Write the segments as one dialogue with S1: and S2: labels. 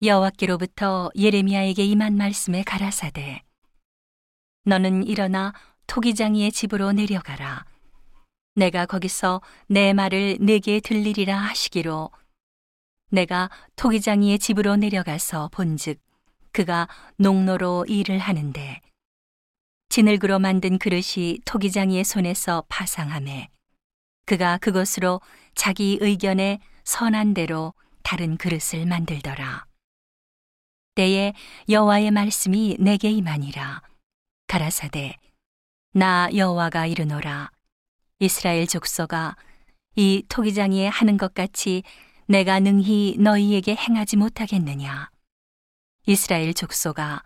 S1: 여호와께로부터 예레미야에게 임한 말씀에 가라사대 너는 일어나 토기장이의 집으로 내려가라 내가 거기서 내 말을 내게 들리리라 하시기로 내가 토기장이의 집으로 내려가서 본즉 그가 농로로 일을 하는데 진흙으로 만든 그릇이 토기장이의 손에서 파상함에 그가 그것으로 자기 의견에 선한 대로 다른 그릇을 만들더라. 때에 여호와의 말씀이 내게 임하니라. 가라사대 나 여호와가 이르노라. 이스라엘 족속아 이 토기장이에 하는 것 같이 내가 능히 너희에게 행하지 못하겠느냐? 이스라엘 족속아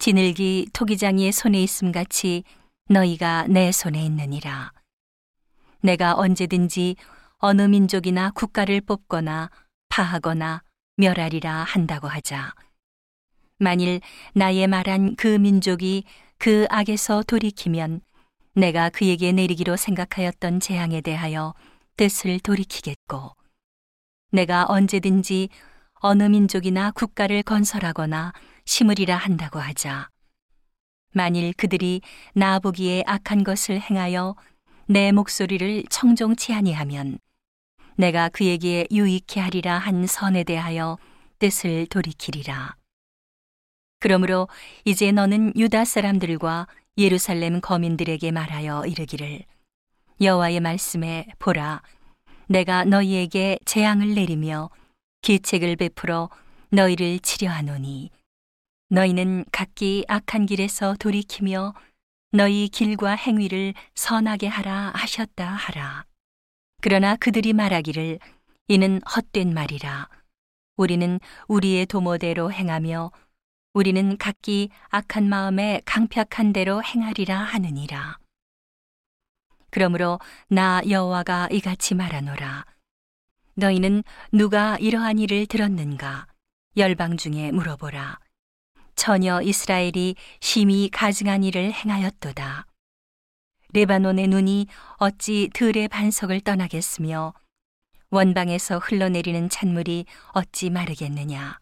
S1: 진흙이 토기장이의 손에 있음 같이 너희가 내 손에 있느니라. 내가 언제든지 어느 민족이나 국가를 뽑거나 파하거나 멸하리라 한다고 하자. 만일 나의 말한 그 민족이 그 악에서 돌이키면 내가 그에게 내리기로 생각하였던 재앙에 대하여 뜻을 돌이키겠고, 내가 언제든지 어느 민족이나 국가를 건설하거나 심으리라 한다고 하자. 만일 그들이 나 보기에 악한 것을 행하여 내 목소리를 청종치 아니하면 내가 그에게 유익케 하리라 한 선에 대하여 뜻을 돌이키리라. 그러므로 이제 너는 유다 사람들과 예루살렘 거민들에게 말하여 이르기를 여호와의 말씀에 보라 내가 너희에게 재앙을 내리며 계책을 베풀어 너희를 치려하노니 너희는 각기 악한 길에서 돌이키며 너희 길과 행위를 선하게 하라 하셨다 하라. 그러나 그들이 말하기를 이는 헛된 말이라. 우리는 우리의 도모대로 행하며 우리는 각기 악한 마음에 강팍한 대로 행하리라 하느니라. 그러므로 나 여호와가 이같이 말하노라. 너희는 누가 이러한 일을 들었는가? 열방 중에 물어보라. 처녀 이스라엘이 심히 가증한 일을 행하였도다. 레바논의 눈이 어찌 들의 반석을 떠나겠으며 원방에서 흘러내리는 찬물이 어찌 마르겠느냐.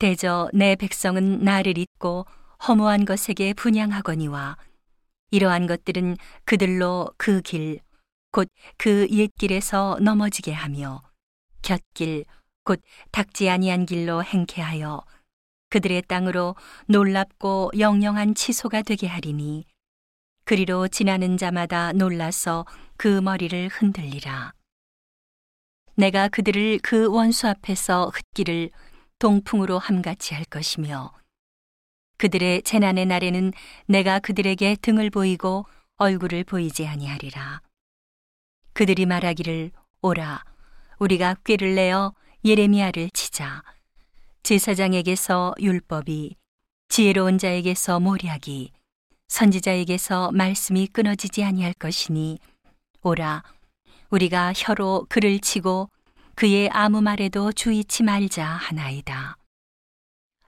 S1: 대저 내 백성은 나를 잊고 허무한 것에게 분양하거니와 이러한 것들은 그들로 그 길, 곧 그 옛길에서 넘어지게 하며 곁길, 곧 닥지 아니한 길로 행케하여 그들의 땅으로 놀랍고 영영한 치소가 되게 하리니 그리로 지나는 자마다 놀라서 그 머리를 흔들리라. 내가 그들을 그 원수 앞에서 흩기를 동풍으로 함같이 할 것이며 그들의 재난의 날에는 내가 그들에게 등을 보이고 얼굴을 보이지 아니하리라. 그들이 말하기를 오라 우리가 꾀를 내어 예레미야를 치자 제사장에게서 율법이 지혜로운 자에게서 모략이 선지자에게서 말씀이 끊어지지 아니할 것이니 오라 우리가 혀로 그를 치고 그의 아무 말에도 주의치 말자 하나이다.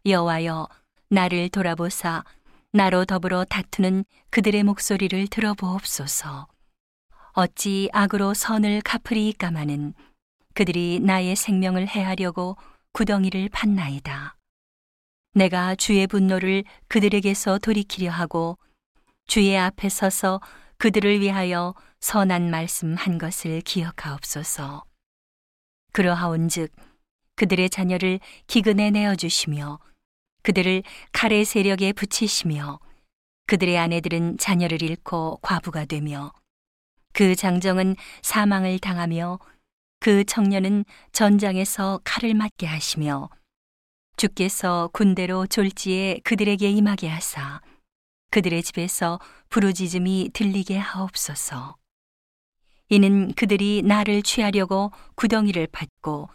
S1: 여호와여 나를 돌아보사 나로 더불어 다투는 그들의 목소리를 들어보옵소서. 어찌 악으로 선을 갚으리까마는 그들이 나의 생명을 해하려고 구덩이를 판나이다. 내가 주의 분노를 그들에게서 돌이키려 하고 주의 앞에 서서 그들을 위하여 선한 말씀 한 것을 기억하옵소서. 그러하온즉 그들의 자녀를 기근에 내어 주시며 그들을 칼의 세력에 붙이시며 그들의 아내들은 자녀를 잃고 과부가 되며 그 장정은 사망을 당하며 그 청년은 전장에서 칼을 맞게 하시며 주께서 군대로 졸지에 그들에게 임하게 하사 그들의 집에서 부르짖음이 들리게 하옵소서. 이는 그들이 나를 취하려고 구덩이를 팠고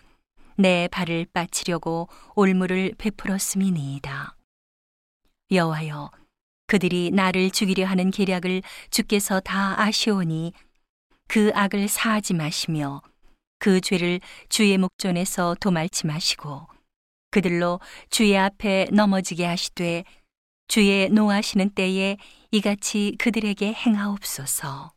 S1: 내 발을 빠치려고 올무를 베풀었음이니이다. 여호와여, 그들이 나를 죽이려 하는 계략을 주께서 다 아시오니 그 악을 사하지 마시며 그 죄를 주의 목전에서 도말치 마시고 그들로 주의 앞에 넘어지게 하시되 주의 노하시는 때에 이같이 그들에게 행하옵소서.